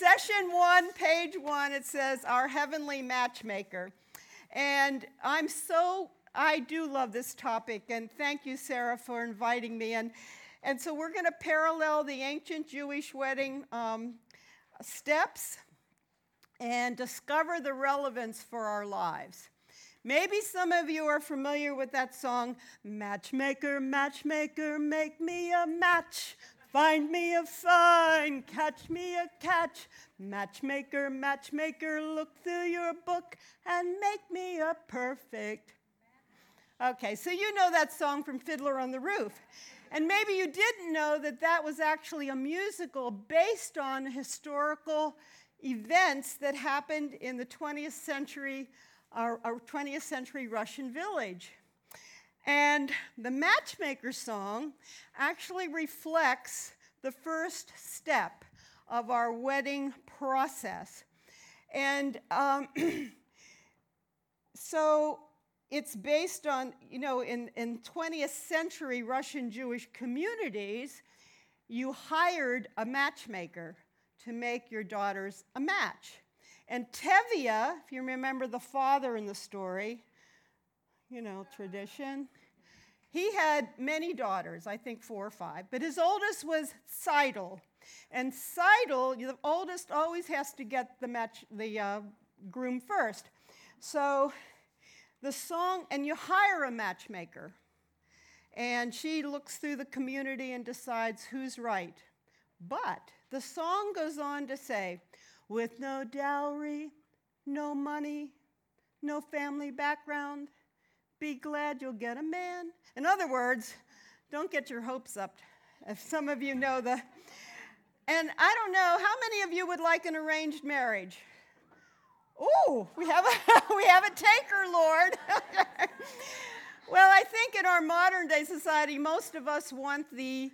session one, page one, it says, Our Heavenly Matchmaker. And I'm so, I do love this topic, and thank you, Sarah, for inviting me. And, and so we're going to parallel the ancient Jewish wedding um, steps and discover the relevance for our lives. Maybe some of you are familiar with that song, Matchmaker, Matchmaker, make me a match. Find me a find, catch me a catch. Matchmaker, matchmaker, look through your book and make me a perfect. Okay, so you know that song from Fiddler on the Roof. And maybe you didn't know that that was actually a musical based on historical events that happened in the 20th century, uh, uh, or, 20th century Russian village. And the matchmaker song actually reflects the first step of our wedding process. And um, so it's based on, you know, in, in 20th century Russian Jewish communities, you hired a matchmaker to make your daughters a match. And Tevye, if you remember the father in the story, you know, tradition. He had many daughters, I think four or five, but his oldest was Tzeitel. And Tzeitel, the oldest, always has to get the, match, the uh, groom first. So the song, and you hire a matchmaker, and she looks through the community and decides who's right. But the song goes on to say, with no dowry, no money, no family background, be glad you'll get a man. In other words, don't get your hopes up. If some of you know the. And I don't know, how many of you would like an arranged marriage? Oh, we have a, we have a taker, Lord. well, I think in our modern day society, most of us want the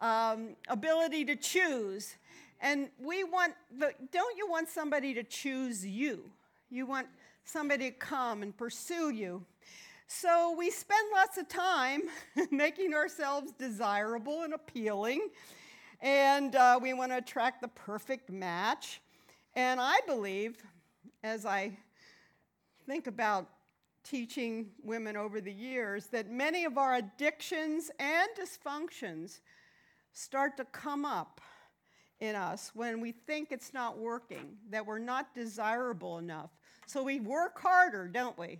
um, ability to choose. And we want, but don't you want somebody to choose you? You want somebody to come and pursue you. So we spend lots of time making ourselves desirable and appealing, and uh, we want to attract the perfect match. And I believe, as I think about teaching women over the years, that many of our addictions and dysfunctions start to come up in us when we think it's not working, that we're not desirable enough. So we work harder, don't we?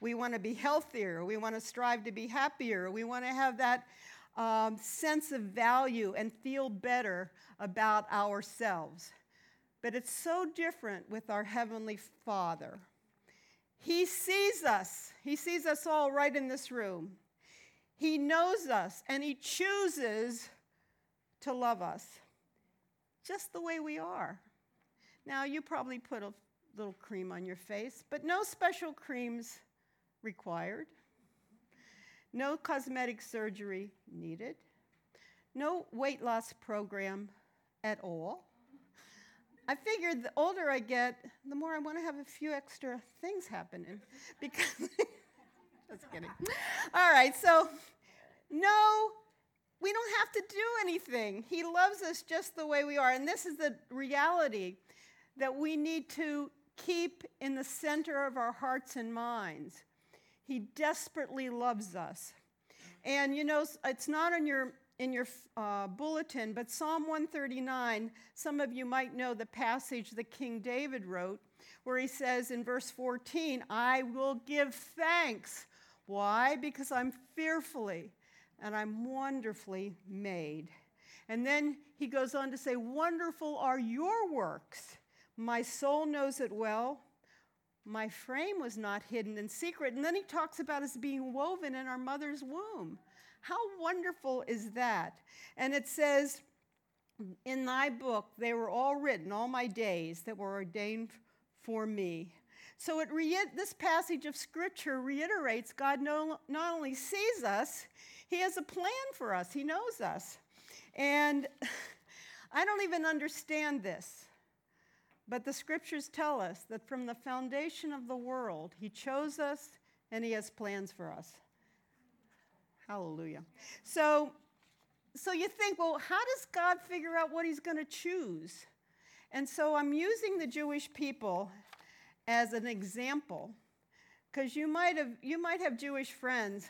We want to be healthier. We want to strive to be happier. We want to have that um, sense of value and feel better about ourselves. But it's so different with our Heavenly Father. He sees us, He sees us all right in this room. He knows us, and He chooses to love us just the way we are. Now, you probably put a little cream on your face, but no special creams required. No cosmetic surgery needed. No weight loss program at all. I figured the older I get, the more I want to have a few extra things happening. Because, just kidding. All right, so no, we don't have to do anything. He loves us just the way we are. And this is the reality that we need to keep in the center of our hearts and minds. He desperately loves us. And you know, it's not in your in your uh, bulletin, but Psalm 139, some of you might know the passage that King David wrote, where he says in verse 14, I will give thanks. Why? Because I'm fearfully and I'm wonderfully made. And then he goes on to say, Wonderful are your works. My soul knows it well. My frame was not hidden in secret. And then he talks about us being woven in our mother's womb. How wonderful is that? And it says, In thy book they were all written, all my days that were ordained for me. So it re- this passage of scripture reiterates God no, not only sees us, he has a plan for us, He knows us. And I don't even understand this. But the scriptures tell us that from the foundation of the world, He chose us and He has plans for us. Hallelujah. So, so you think, well, how does God figure out what He's going to choose? And so I'm using the Jewish people as an example because you might have you might have Jewish friends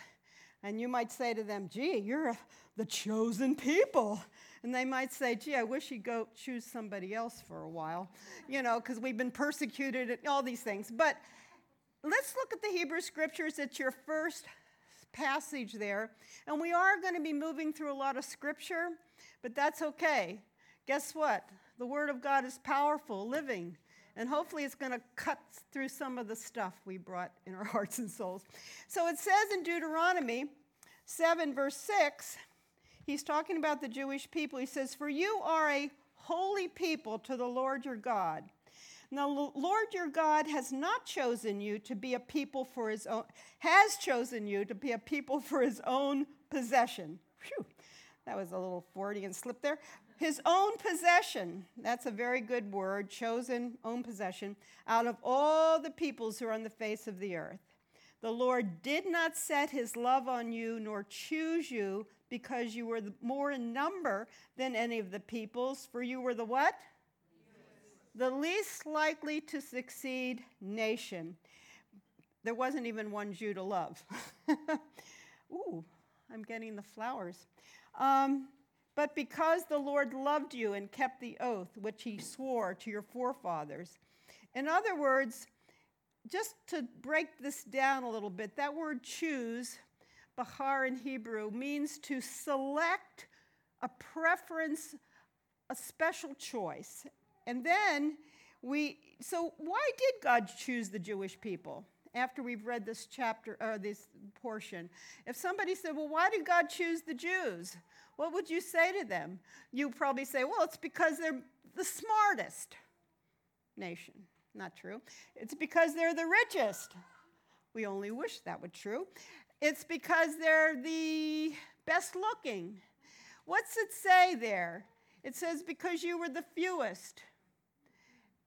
and you might say to them, "Gee, you're the chosen people." And they might say, gee, I wish you'd go choose somebody else for a while, you know, because we've been persecuted and all these things. But let's look at the Hebrew scriptures. It's your first passage there. And we are going to be moving through a lot of scripture, but that's okay. Guess what? The Word of God is powerful, living, and hopefully it's going to cut through some of the stuff we brought in our hearts and souls. So it says in Deuteronomy 7, verse 6, he's talking about the Jewish people. He says, For you are a holy people to the Lord your God. Now, the Lord your God has not chosen you to be a people for his own, has chosen you to be a people for his own possession. Whew, that was a little Freudian slip there. His own possession, that's a very good word, chosen, own possession, out of all the peoples who are on the face of the earth. The Lord did not set his love on you nor choose you because you were more in number than any of the peoples, for you were the what? The least likely to succeed nation. There wasn't even one Jew to love. Ooh, I'm getting the flowers. Um, but because the Lord loved you and kept the oath which he swore to your forefathers. In other words, just to break this down a little bit, that word choose Bahar in Hebrew means to select a preference, a special choice. And then we, so why did God choose the Jewish people? After we've read this chapter or this portion, if somebody said, Well, why did God choose the Jews? What would you say to them? You probably say, Well, it's because they're the smartest nation. Not true. It's because they're the richest. We only wish that were true. It's because they're the best looking. What's it say there? It says, because you were the fewest.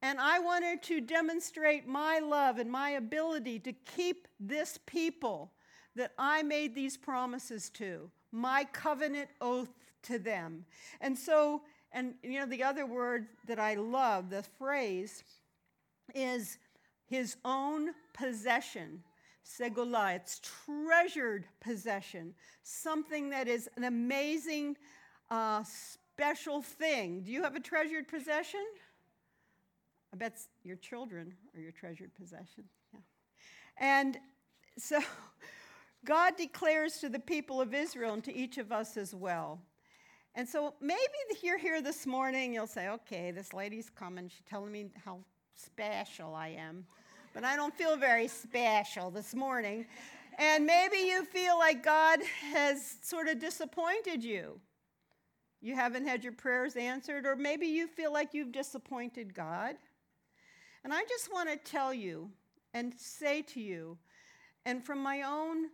And I wanted to demonstrate my love and my ability to keep this people that I made these promises to, my covenant oath to them. And so, and you know, the other word that I love, the phrase, is his own possession. Segula, it's treasured possession, something that is an amazing, uh, special thing. Do you have a treasured possession? I bet your children are your treasured possession. Yeah. And so God declares to the people of Israel and to each of us as well. And so maybe you're here this morning, you'll say, okay, this lady's coming. She's telling me how special I am but I don't feel very special this morning. And maybe you feel like God has sort of disappointed you. You haven't had your prayers answered, or maybe you feel like you've disappointed God. And I just want to tell you and say to you, and from my own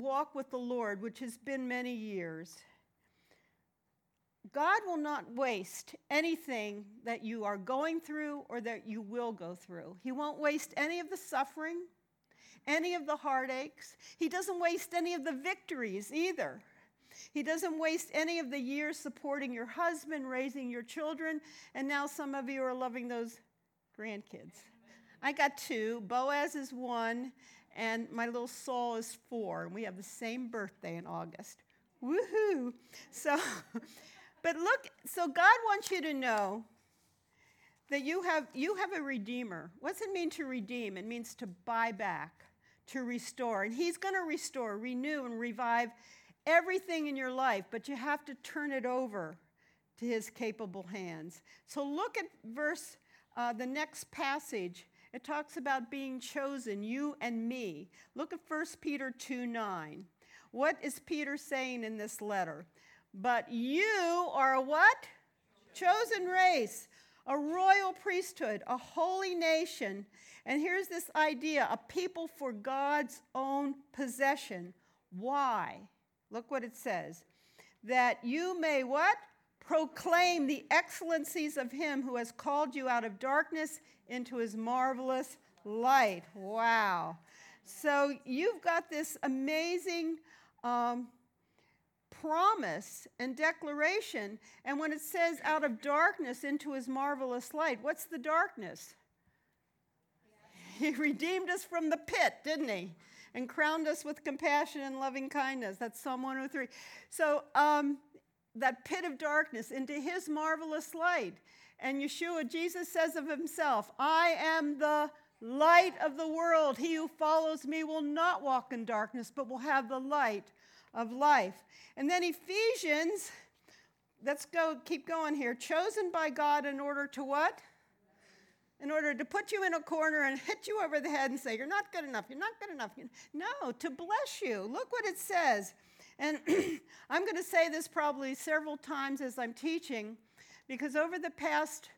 walk with the Lord, which has been many years, God will not waste anything that you are going through or that you will go through. He won't waste any of the suffering, any of the heartaches. He doesn't waste any of the victories either. He doesn't waste any of the years supporting your husband, raising your children, and now some of you are loving those grandkids. I got two. Boaz is one, and my little Saul is four, and we have the same birthday in August. Woohoo! So, But look, so God wants you to know that you have, you have a redeemer. What's it mean to redeem? It means to buy back, to restore. And He's going to restore, renew, and revive everything in your life, but you have to turn it over to His capable hands. So look at verse, uh, the next passage. It talks about being chosen, you and me. Look at 1 Peter 2 9. What is Peter saying in this letter? But you are a what? Chosen race, a royal priesthood, a holy nation. And here's this idea a people for God's own possession. Why? Look what it says. That you may what? Proclaim the excellencies of him who has called you out of darkness into his marvelous light. Wow. So you've got this amazing um, promise and declaration. And when it says out of darkness into his marvelous light, what's the darkness? He redeemed us from the pit, didn't he? And crowned us with compassion and loving kindness. That's Psalm 103. So, um, that pit of darkness into his marvelous light. And Yeshua, Jesus says of himself, I am the light of the world. He who follows me will not walk in darkness, but will have the light of life. And then Ephesians, let's go, keep going here. Chosen by God in order to what? In order to put you in a corner and hit you over the head and say, You're not good enough, you're not good enough. No, to bless you. Look what it says. And I'm going to say this probably several times as I'm teaching, because over the past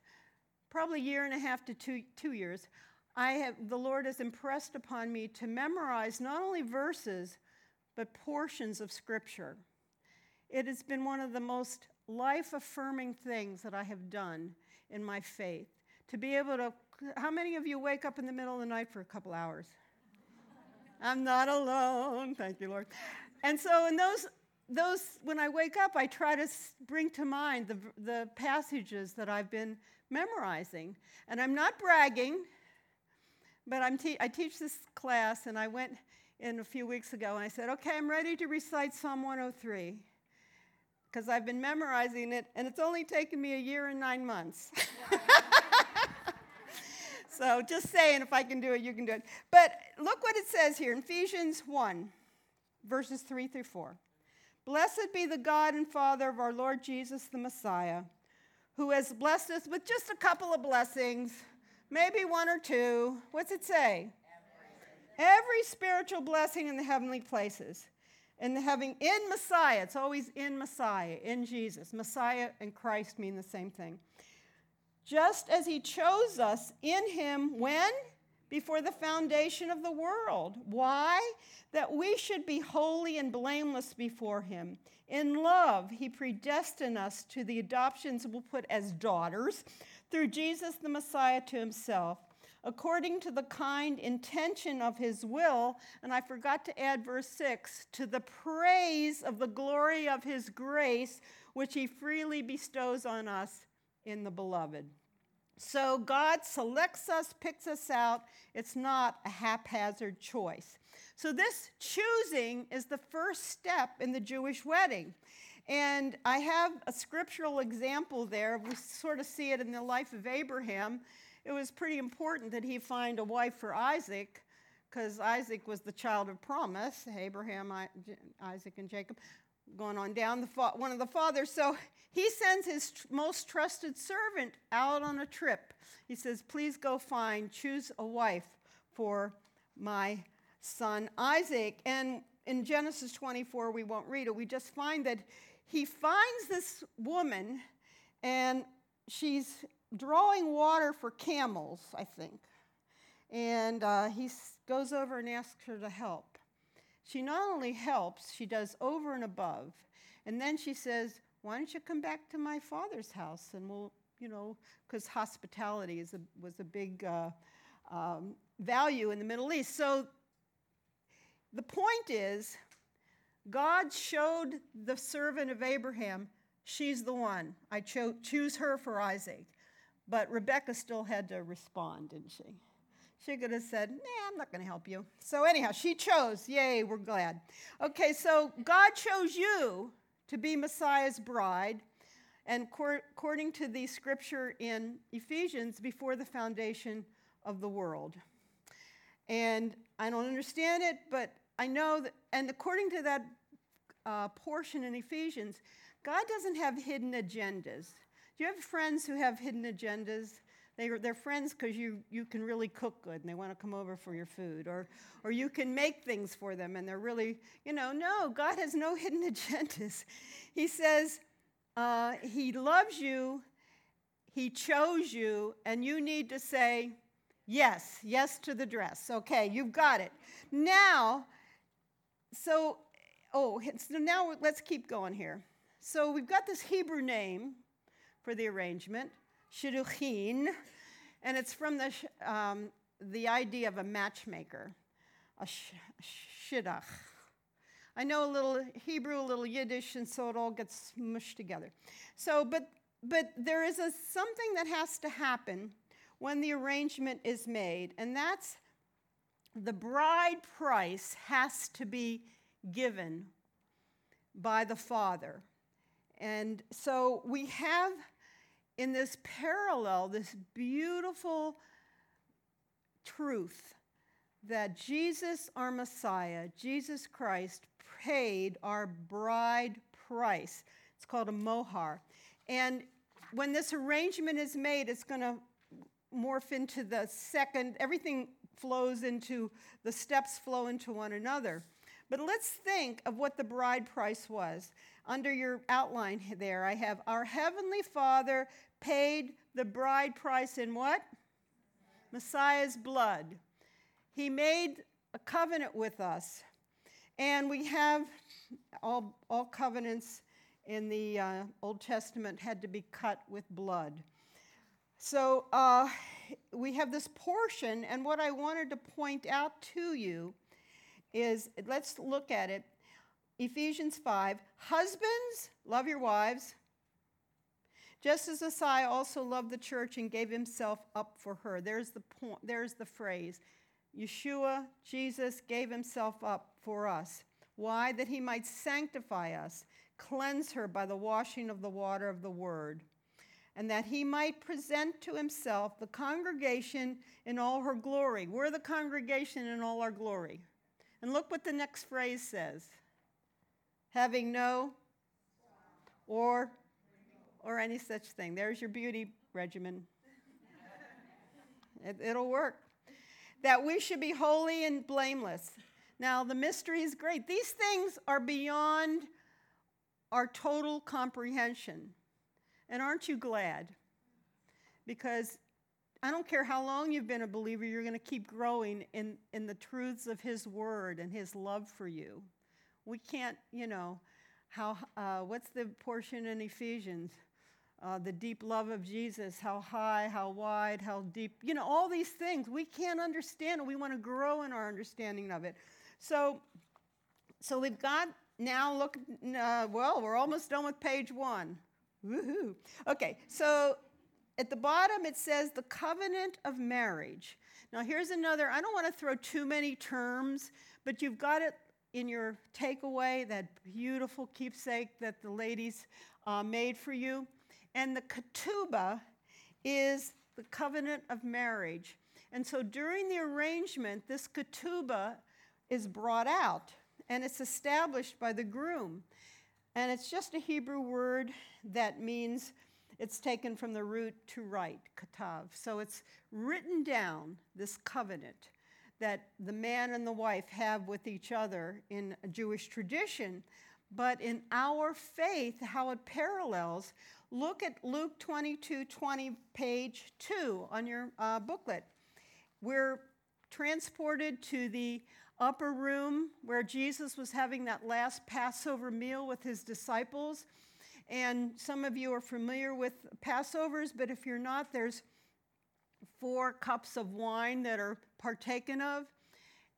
probably year and a half to two, two years, I have, the Lord has impressed upon me to memorize not only verses, but portions of Scripture. It has been one of the most life affirming things that I have done in my faith. To be able to, how many of you wake up in the middle of the night for a couple hours? I'm not alone. Thank you, Lord. And so, in those, those, when I wake up, I try to bring to mind the, the passages that I've been memorizing. And I'm not bragging, but I'm te- I teach this class, and I went in a few weeks ago and I said, okay, I'm ready to recite Psalm 103 because I've been memorizing it, and it's only taken me a year and nine months. so just saying, if I can do it, you can do it. But look what it says here in Ephesians 1 verses 3 through 4. Blessed be the God and Father of our Lord Jesus the Messiah, who has blessed us with just a couple of blessings, maybe one or two. What's it say? Every spiritual blessing in the heavenly places. And having in Messiah, it's always in Messiah, in Jesus. Messiah and Christ mean the same thing. Just as he chose us in him when? Before the foundation of the world. Why? That we should be holy and blameless before Him. In love, He predestined us to the adoptions we'll put as daughters through Jesus the Messiah to Himself, according to the kind intention of His will. And I forgot to add verse 6 to the praise of the glory of His grace, which He freely bestows on us in the beloved. So God selects us, picks us out. It's not a haphazard choice. So this choosing is the first step in the Jewish wedding. And I have a scriptural example there. We sort of see it in the life of Abraham. It was pretty important that he find a wife for Isaac because Isaac was the child of promise, Abraham, Isaac, and Jacob going on down, the fa- one of the fathers. So he sends his tr- most trusted servant out on a trip. He says, Please go find, choose a wife for my son Isaac. And in Genesis 24, we won't read it, we just find that he finds this woman and she's drawing water for camels, I think. And uh, he goes over and asks her to help. She not only helps, she does over and above. And then she says, Why don't you come back to my father's house and we'll, you know, because hospitality is a, was a big uh, um, value in the Middle East. So the point is, God showed the servant of Abraham, she's the one. I cho- choose her for Isaac. But Rebecca still had to respond, didn't she? She could have said, Nah, I'm not going to help you. So, anyhow, she chose. Yay, we're glad. Okay, so God chose you to be Messiah's bride. And according to the scripture in Ephesians, before the foundation of the world. And I don't understand it, but I know that, and according to that uh, portion in Ephesians, God doesn't have hidden agendas. Do you have friends who have hidden agendas? They, they're friends because you, you can really cook good and they want to come over for your food. Or, or you can make things for them and they're really, you know, no, God has no hidden agendas. He says uh, He loves you, He chose you, and you need to say, yes, yes to the dress. Okay, you've got it. Now, so, oh, so now let's keep going here. So we've got this Hebrew name for the arrangement. Shidduchin, and it's from the, um, the idea of a matchmaker, a sh- shidduch. I know a little Hebrew, a little Yiddish, and so it all gets mushed together. So, but but there is a something that has to happen when the arrangement is made, and that's the bride price has to be given by the father. And so we have in this parallel this beautiful truth that Jesus, our Messiah, Jesus Christ, paid our bride price. It's called a mohar. And when this arrangement is made, it's going to morph into the second, everything flows into, the steps flow into one another. But let's think of what the bride price was. Under your outline there, I have our Heavenly Father paid the bride price in what? Messiah's blood. He made a covenant with us. And we have all, all covenants in the uh, Old Testament had to be cut with blood. So uh, we have this portion, and what I wanted to point out to you is let's look at it. Ephesians 5 Husbands, love your wives, just as Messiah also loved the church and gave himself up for her. There's the point, there's the phrase. Yeshua, Jesus, gave himself up for us. Why? That he might sanctify us cleanse her by the washing of the water of the word, and that he might present to himself the congregation in all her glory. We're the congregation in all our glory. And look what the next phrase says having no or or any such thing. There's your beauty regimen. it, it'll work. That we should be holy and blameless. Now, the mystery is great. These things are beyond our total comprehension. And aren't you glad? Because I don't care how long you've been a believer, you're going to keep growing in, in the truths of His Word and His love for you. We can't, you know, how, uh, what's the portion in Ephesians? Uh, the deep love of Jesus, how high, how wide, how deep, you know, all these things. We can't understand it. We want to grow in our understanding of it. So, so we've got now look, uh, well, we're almost done with page one. Woohoo. Okay, so at the bottom it says the covenant of marriage. Now here's another, I don't want to throw too many terms, but you've got it in your takeaway, that beautiful keepsake that the ladies uh, made for you. And the ketubah is the covenant of marriage. And so during the arrangement, this ketubah is brought out and it's established by the groom. And it's just a Hebrew word that means it's taken from the root to write, katav. So it's written down, this covenant that the man and the wife have with each other in a Jewish tradition. But in our faith, how it parallels, look at Luke 22 20, page 2 on your uh, booklet. We're transported to the upper room where Jesus was having that last Passover meal with his disciples. And some of you are familiar with Passovers, but if you're not, there's four cups of wine that are partaken of.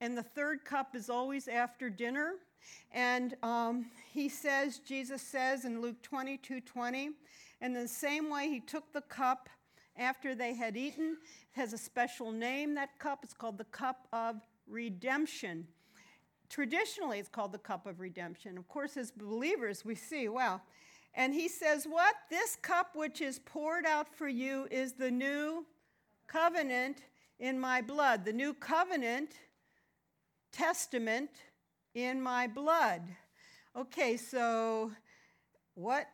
And the third cup is always after dinner. And um, he says, Jesus says in Luke 22 20, and the same way he took the cup after they had eaten, it has a special name, that cup. It's called the cup of redemption. Traditionally, it's called the cup of redemption. Of course, as believers, we see, wow. And he says, What? This cup which is poured out for you is the new covenant in my blood. The new covenant testament in my blood. Okay, so what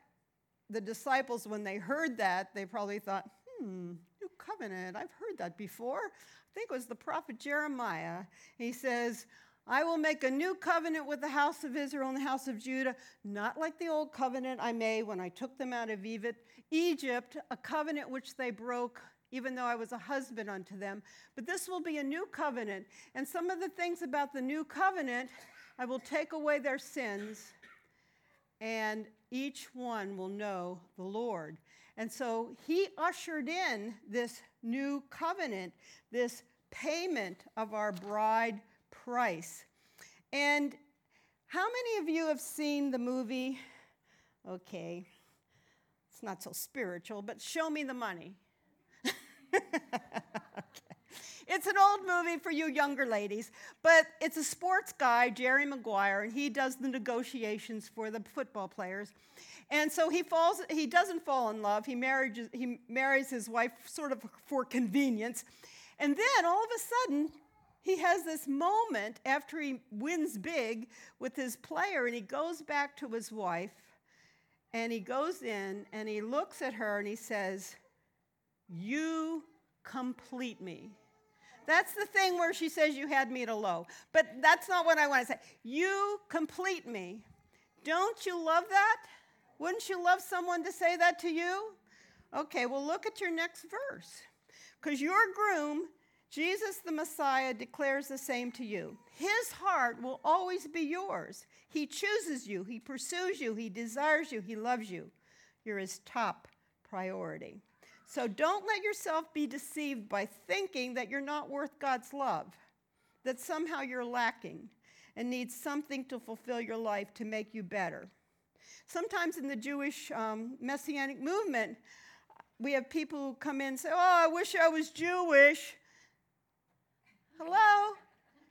the disciples, when they heard that, they probably thought, hmm, new covenant. I've heard that before I think it was the prophet Jeremiah. He says, I will make a new covenant with the house of Israel and the house of Judah, not like the old covenant I made when I took them out of Egypt, a covenant which they broke, even though I was a husband unto them. But this will be a new covenant. And some of the things about the new covenant, I will take away their sins, and each one will know the Lord. And so he ushered in this new covenant, this payment of our bride price. And How many of you have seen the movie? Okay, it's not so spiritual, but Show Me the Money. It's an old movie for you younger ladies, but it's a sports guy, Jerry Maguire, and he does the negotiations for the football players. And so he falls, he doesn't fall in love. He marries, he marries his wife sort of for convenience. And then all of a sudden, he has this moment after he wins big with his player, and he goes back to his wife, and he goes in and he looks at her and he says, You complete me. That's the thing where she says, You had me at a low. But that's not what I want to say. You complete me. Don't you love that? Wouldn't you love someone to say that to you? Okay, well, look at your next verse. Because your groom, Jesus the Messiah, declares the same to you. His heart will always be yours. He chooses you, he pursues you, he desires you, he loves you. You're his top priority. So don't let yourself be deceived by thinking that you're not worth God's love, that somehow you're lacking and need something to fulfill your life to make you better. Sometimes in the Jewish um, messianic movement, we have people who come in and say, Oh, I wish I was Jewish. Hello?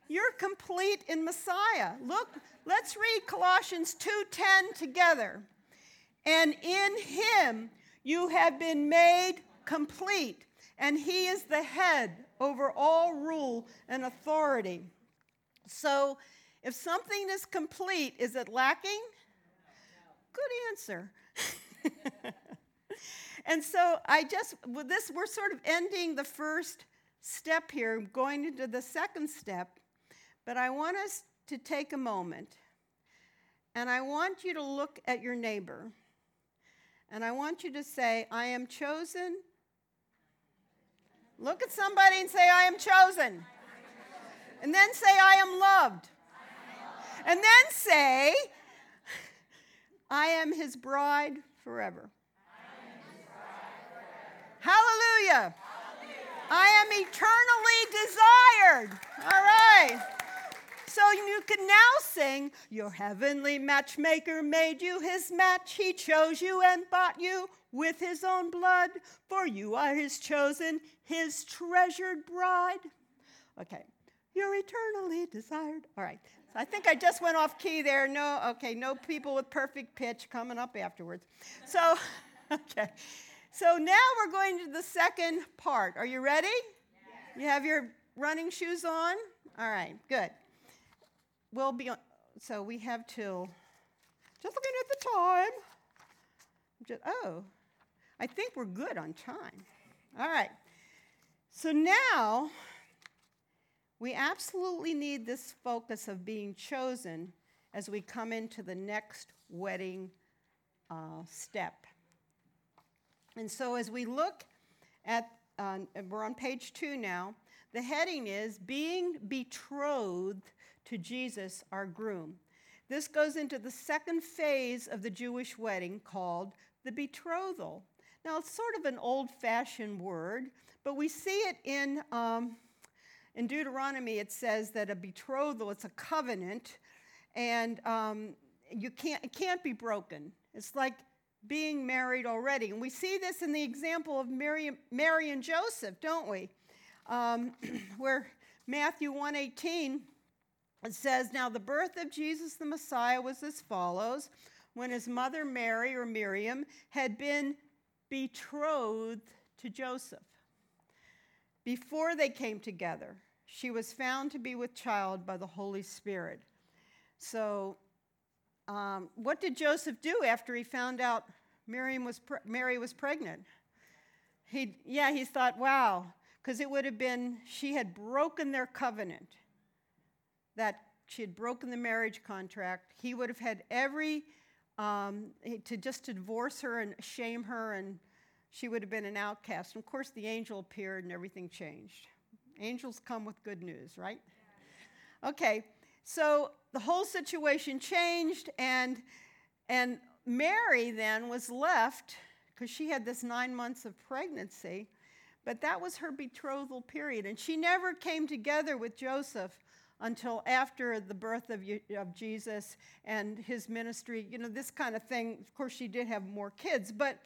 You're complete in Messiah. Look, let's read Colossians 2:10 together. And in him you have been made complete, and he is the head over all rule and authority. So, if something is complete, is it lacking? Good answer. and so I just with this we're sort of ending the first step here, going into the second step, but I want us to take a moment and I want you to look at your neighbor. And I want you to say, I am chosen Look at somebody and say, I am chosen. And then say, I am loved. And then say, I am his bride forever. Hallelujah. I am eternally desired. All right. So you can now sing, Your heavenly matchmaker made you his match. He chose you and bought you with his own blood, for you are his chosen, his treasured bride. Okay, you're eternally desired. All right, so I think I just went off key there. No, okay, no people with perfect pitch coming up afterwards. So, okay, so now we're going to the second part. Are you ready? Yes. You have your running shoes on? All right, good. We'll be on, so we have till, just looking at the time. Just, oh, I think we're good on time. All right. So now we absolutely need this focus of being chosen as we come into the next wedding uh, step. And so as we look at, uh, we're on page two now, the heading is Being Betrothed to Jesus, our groom. This goes into the second phase of the Jewish wedding called the betrothal. Now, it's sort of an old fashioned word, but we see it in, um, in Deuteronomy. It says that a betrothal, it's a covenant, and um, you can't, it can't be broken. It's like being married already. And we see this in the example of Mary, Mary and Joseph, don't we? Um, where Matthew 118 it says, Now the birth of Jesus the Messiah was as follows when his mother Mary or Miriam had been betrothed to Joseph. Before they came together, she was found to be with child by the Holy Spirit. So, um, what did Joseph do after he found out Miriam was pre- Mary was pregnant? He, yeah, he thought, wow, because it would have been, she had broken their covenant, that she had broken the marriage contract. He would have had every um, to just divorce her and shame her, and she would have been an outcast. And of course, the angel appeared and everything changed. Angels come with good news, right? Okay, so the whole situation changed, and and Mary then was left because she had this nine months of pregnancy, but that was her betrothal period, and she never came together with Joseph until after the birth of, of Jesus and his ministry. You know, this kind of thing. Of course, she did have more kids, but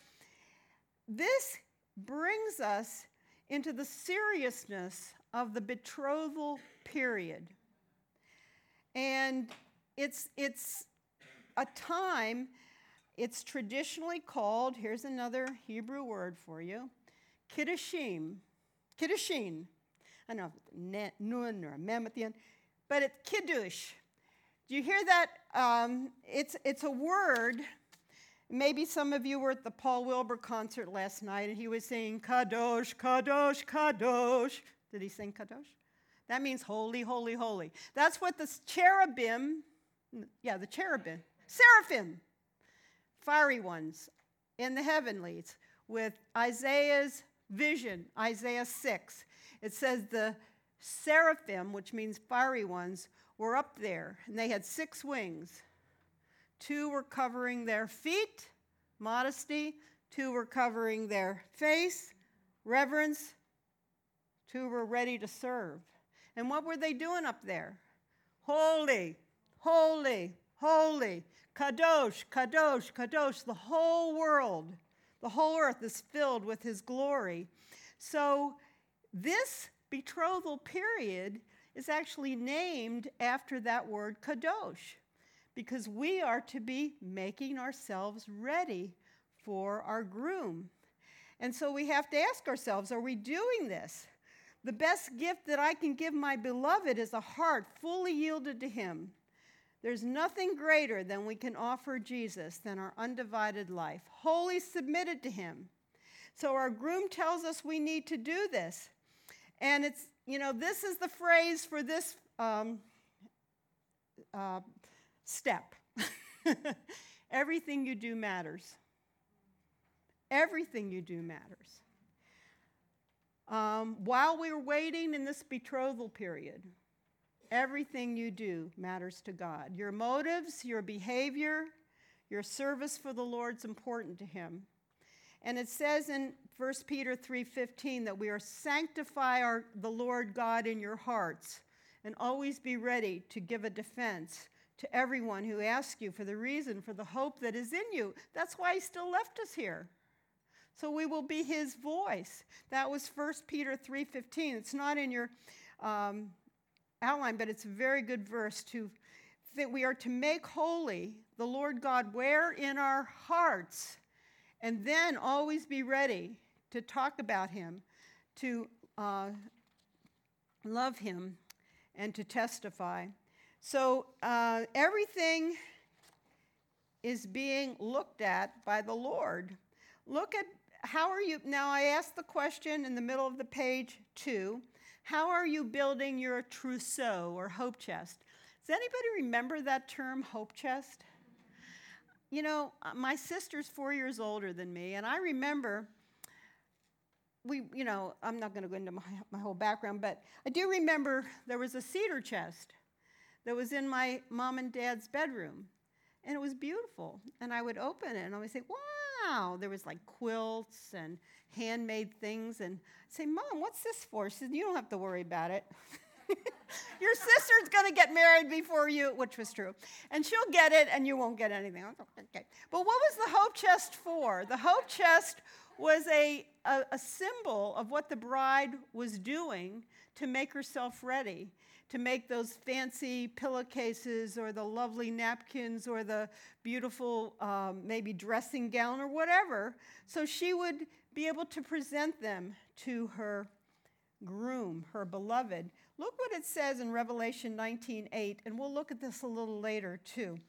this brings us into the seriousness of the betrothal period. And it's, it's a time, it's traditionally called, here's another Hebrew word for you, kiddushim, Kiddushin. I don't know nun or mem at the end, but it's Kiddush. Do you hear that? Um, it's, it's a word. Maybe some of you were at the Paul Wilbur concert last night and he was saying Kadosh, Kadosh, Kadosh. Did he sing Kadosh? That means holy, holy, holy. That's what the cherubim, yeah, the cherubim, seraphim, fiery ones in the heavenlies, with Isaiah's vision, Isaiah 6. It says the seraphim, which means fiery ones, were up there, and they had six wings. Two were covering their feet, modesty. Two were covering their face, reverence. Two were ready to serve. And what were they doing up there? Holy, holy, holy. Kadosh, Kadosh, Kadosh. The whole world, the whole earth is filled with his glory. So, this betrothal period is actually named after that word Kadosh, because we are to be making ourselves ready for our groom. And so we have to ask ourselves are we doing this? The best gift that I can give my beloved is a heart fully yielded to Him. There's nothing greater than we can offer Jesus than our undivided life, wholly submitted to Him. So our groom tells us we need to do this. And it's, you know, this is the phrase for this um, uh, step everything you do matters. Everything you do matters. Um, while we're waiting in this betrothal period, everything you do matters to God. Your motives, your behavior, your service for the Lord's important to Him. And it says in 1 Peter 3:15 that we are sanctify our, the Lord God in your hearts and always be ready to give a defense to everyone who asks you for the reason for the hope that is in you. That's why he still left us here. So we will be his voice. That was 1 peter 3.15 it's not in your um, outline but it's a very good verse to that we are to make holy the lord god where? In our hearts and then always be ready to talk about him to uh, love him and to testify so uh, everything is being looked at by the lord look at how are you, now I asked the question in the middle of the page two, how are you building your trousseau or hope chest? Does anybody remember that term, hope chest? You know, uh, my sister's four years older than me, and I remember we, you know, I'm not going to go into my, my whole background, but I do remember there was a cedar chest that was in my mom and dad's bedroom, and it was beautiful. And I would open it, and I would say, wow. There was like quilts and handmade things. And I'd say, Mom, what's this for? She said, You don't have to worry about it. Your sister's going to get married before you, which was true. And she'll get it and you won't get anything. Okay. But what was the hope chest for? The hope chest was a, a, a symbol of what the bride was doing to make herself ready to make those fancy pillowcases or the lovely napkins or the beautiful um, maybe dressing gown or whatever. So she would be able to present them to her groom, her beloved. Look what it says in Revelation 19:8, and we'll look at this a little later too.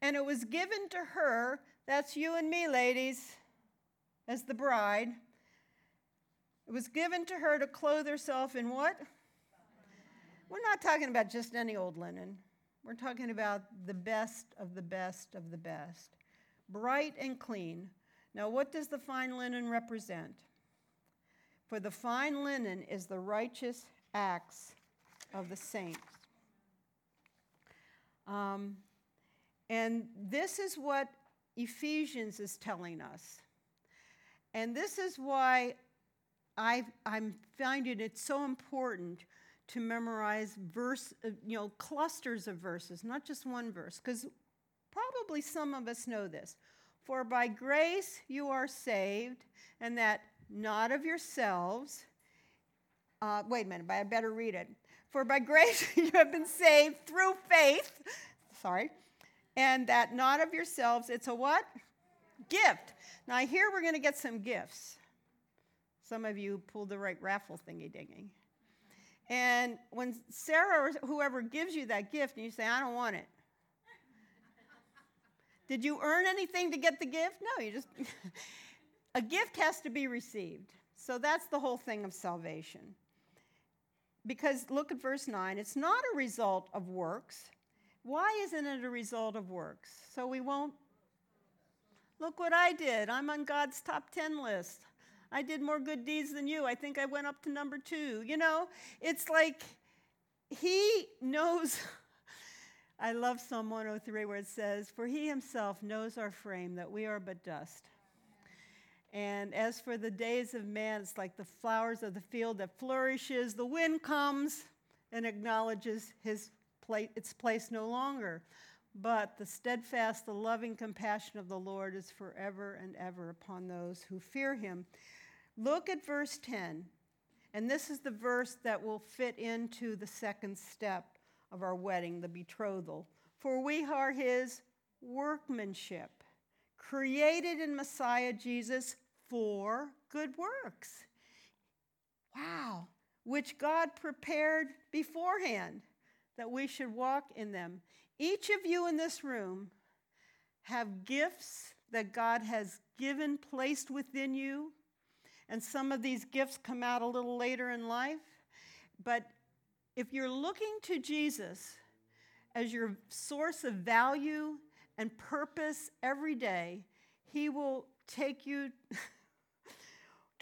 And it was given to her, that's you and me, ladies, as the bride. It was given to her to clothe herself in what? We're not talking about just any old linen. We're talking about the best of the best of the best, bright and clean. Now, what does the fine linen represent? For the fine linen is the righteous acts of the saints. Um, and this is what Ephesians is telling us. And this is why I, I'm finding it so important to memorize verse, uh, you know, clusters of verses, not just one verse, because probably some of us know this. For by grace you are saved, and that not of yourselves. Uh, wait a minute, but I better read it. For by grace you have been saved through faith. Sorry. And that not of yourselves. It's a what? Gift. Now, here we're going to get some gifts. Some of you pulled the right raffle thingy dingy. And when Sarah or whoever gives you that gift and you say, I don't want it, did you earn anything to get the gift? No, you just. a gift has to be received. So that's the whole thing of salvation. Because look at verse 9. It's not a result of works. Why isn't it a result of works? So we won't. Look what I did. I'm on God's top 10 list. I did more good deeds than you. I think I went up to number two. You know, it's like he knows. I love Psalm 103 where it says, For he himself knows our frame, that we are but dust. And as for the days of man, it's like the flowers of the field that flourishes. The wind comes and acknowledges his pla- its place no longer. But the steadfast, the loving compassion of the Lord is forever and ever upon those who fear him. Look at verse 10. And this is the verse that will fit into the second step of our wedding, the betrothal. For we are his workmanship, created in Messiah Jesus for good works. Wow, which God prepared beforehand that we should walk in them. Each of you in this room have gifts that God has given, placed within you and some of these gifts come out a little later in life. But if you're looking to Jesus as your source of value and purpose every day, He will take you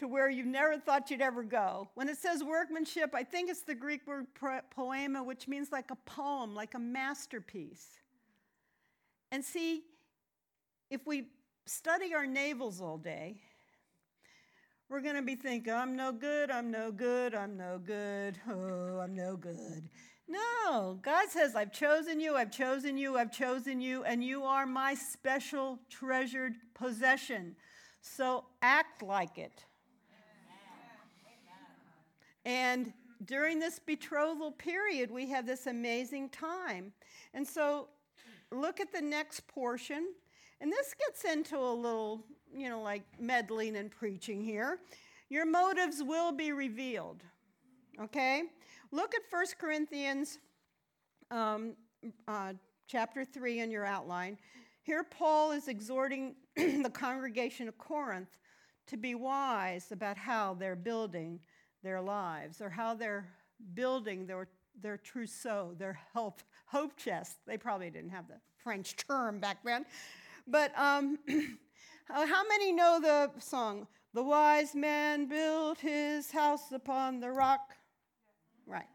to where you never thought you'd ever go. When it says workmanship, I think it's the Greek word poiema, which means like a poem, like a masterpiece. And see, if we study our navels all day, we're going to be thinking, I'm no good, I'm no good, I'm no good, oh, I'm no good. No, God says, I've chosen you, I've chosen you, I've chosen you, and you are my special treasured possession. So act like it. And during this betrothal period, we have this amazing time. And so look at the next portion. And this gets into a little you know, like meddling and preaching here. Your motives will be revealed. Okay? Look at 1 Corinthians um, uh, chapter 3 in your outline. Here, Paul is exhorting the congregation of Corinth to be wise about how they're building their lives or how they're building their, their trousseau, their hope, hope chest. They probably didn't have the French term back then. But um, Uh, how many know the song? The wise man built his house upon the rock. Right.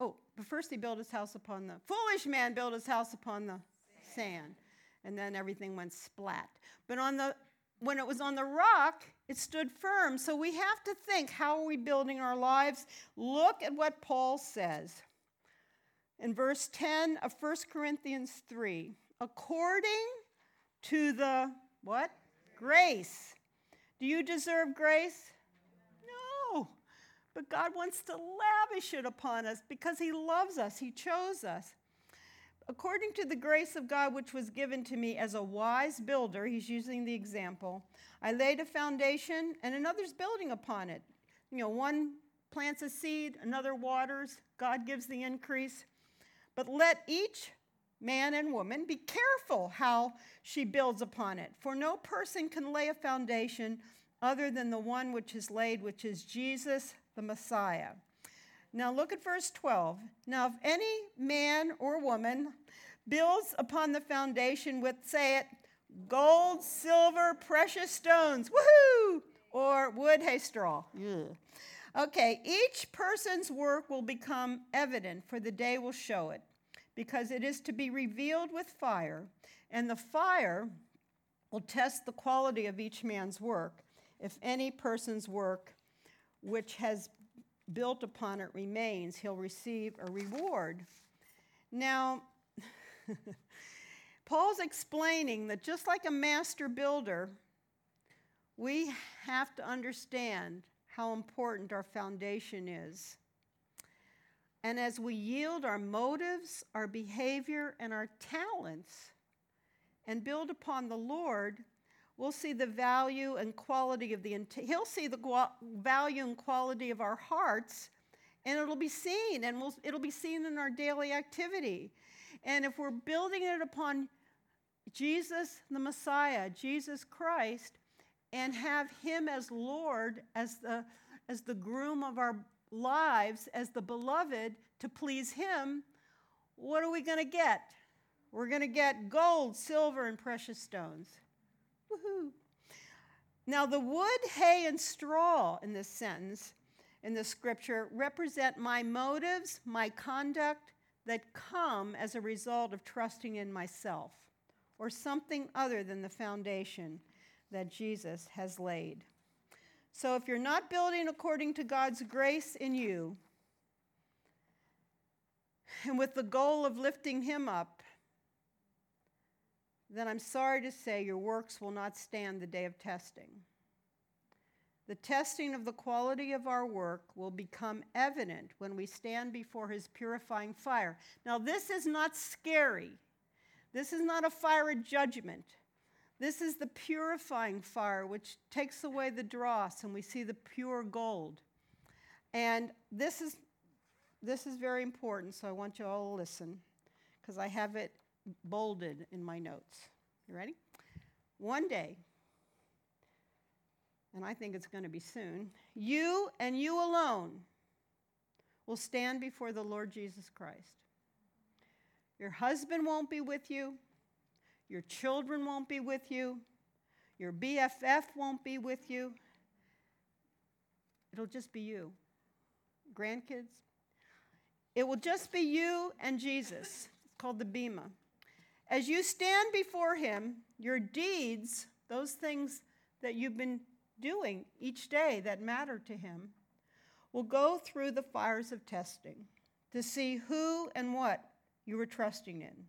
Oh, but first he built his house upon the foolish man built his house upon the sand. And then everything went splat. But on the when it was on the rock, it stood firm. So we have to think how are we building our lives? Look at what Paul says in verse 10 of 1 Corinthians 3. According to the what? Grace. Do you deserve grace? No. But God wants to lavish it upon us because He loves us, He chose us. According to the grace of God which was given to me as a wise builder, he's using the example, I laid a foundation and another's building upon it. You know, one plants a seed, another waters, God gives the increase. But let each man and woman, be careful how she builds upon it. For no person can lay a foundation other than the one which is laid, which is Jesus the Messiah. Now look at verse 12. Now, if any man or woman builds upon the foundation with, say it, gold, silver, precious stones, woohoo, or wood, hay, straw. Okay, each person's work will become evident, for the day will show it because it is to be revealed with fire, and the fire will test the quality of each man's work. If any person's work which has built upon it remains, he'll receive a reward. Now, Paul's explaining that just like a master builder, we have to understand how important our foundation is. And as we yield our motives, our behavior, and our talents and build upon the Lord, we'll see the value and quality of the, he'll see the value and quality of our hearts, and it'll be seen, and we'll, it'll be seen in our daily activity. And if we're building it upon Jesus, the Messiah, Jesus Christ, and have him as Lord, as the, as the groom of our lives, as the beloved, to please him, what are we going to get? We're going to get gold, silver, and precious stones. Woohoo! Now, the wood, hay, and straw in this sentence, in the scripture, represent my motives, my conduct that come as a result of trusting in myself or something other than the foundation that Jesus has laid. So if you're not building according to God's grace in you, and with the goal of lifting Him up, then I'm sorry to say your works will not stand the day of testing. The testing of the quality of our work will become evident when we stand before His purifying fire. Now, this is not scary. This is not a fire of judgment. This is the purifying fire, which takes away the dross, and we see the pure gold. And this is, this is very important, so I want you all to listen, because I have it bolded in my notes. You ready? One day, and I think it's going to be soon, you and you alone will stand before the Lord Jesus Christ. Your husband won't be with you. Your children won't be with you. Your BFF won't be with you. It'll just be you. Grandkids. It will just be you and Jesus. It's called the Bema. As you stand before him, your deeds, those things that you've been doing each day that matter to him, will go through the fires of testing to see who and what you were trusting in.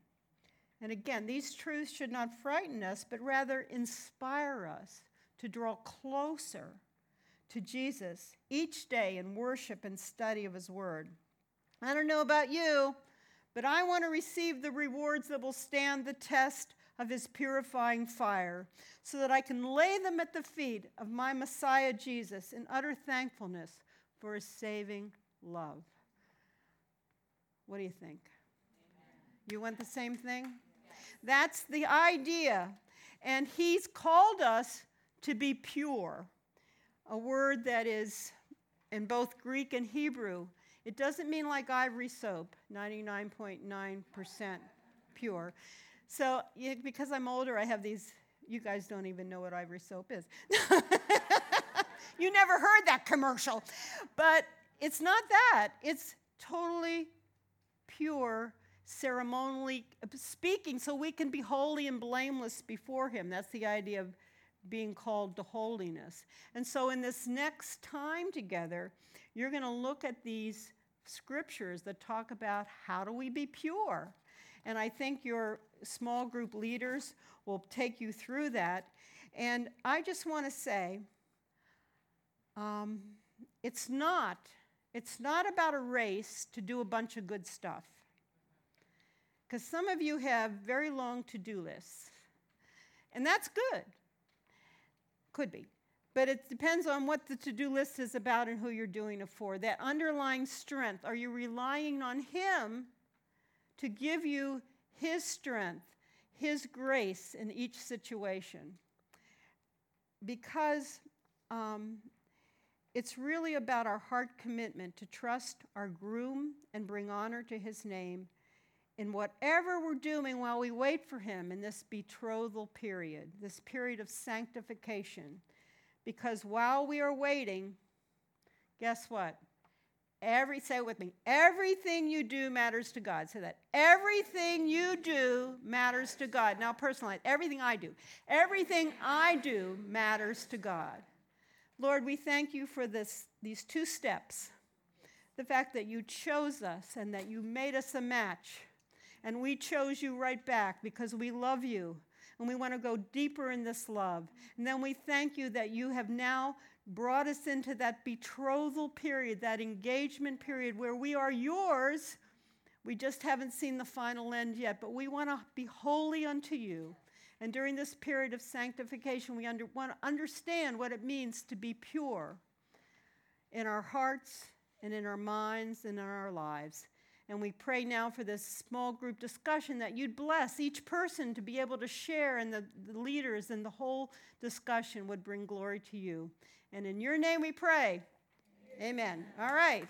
And again, these truths should not frighten us, but rather inspire us to draw closer to Jesus each day in worship and study of His Word. I don't know about you, but I want to receive the rewards that will stand the test of His purifying fire so that I can lay them at the feet of my Messiah Jesus in utter thankfulness for His saving love. What do you think? You want the same thing? That's the idea. And he's called us to be pure, a word that is in both Greek and Hebrew. It doesn't mean like ivory soap, 99.9% pure. So, because I'm older, I have these, you guys don't even know what ivory soap is. you never heard that commercial. But it's not that, it's totally pure ceremonially uh, speaking so we can be holy and blameless before Him. That's the idea of being called to holiness. And so, in this next time together, you're going to look at these scriptures that talk about how do we be pure. And I think your small group leaders will take you through that. And I just want to say, um, it's not it's not about a race to do a bunch of good stuff. Because some of you have very long to do lists. And that's good. Could be. But it depends on what the to do list is about and who you're doing it for. That underlying strength, are you relying on Him to give you His strength, His grace in each situation? Because um, it's really about our heart commitment to trust our groom and bring honor to His name in whatever we're doing while we wait for Him in this betrothal period, this period of sanctification. Because while we are waiting, guess what? Every say it with me. Everything you do matters to God. Say that. Everything you do matters to God. Now personalize. Everything I do. Everything I do matters to God. Lord, we thank you for this, these two steps the fact that you chose us and that you made us a match. And we chose you right back because we love you and we want to go deeper in this love. And then we thank you that you have now brought us into that betrothal period, that engagement period where we are yours. We just haven't seen the final end yet, but we want to be holy unto you. And during this period of sanctification, we under, want to understand what it means to be pure in our hearts and in our minds and in our lives. And we pray now for this small group discussion that you'd bless each person to be able to share, and the, the leaders and the whole discussion would bring glory to you. And in your name we pray. Amen. Amen. All right.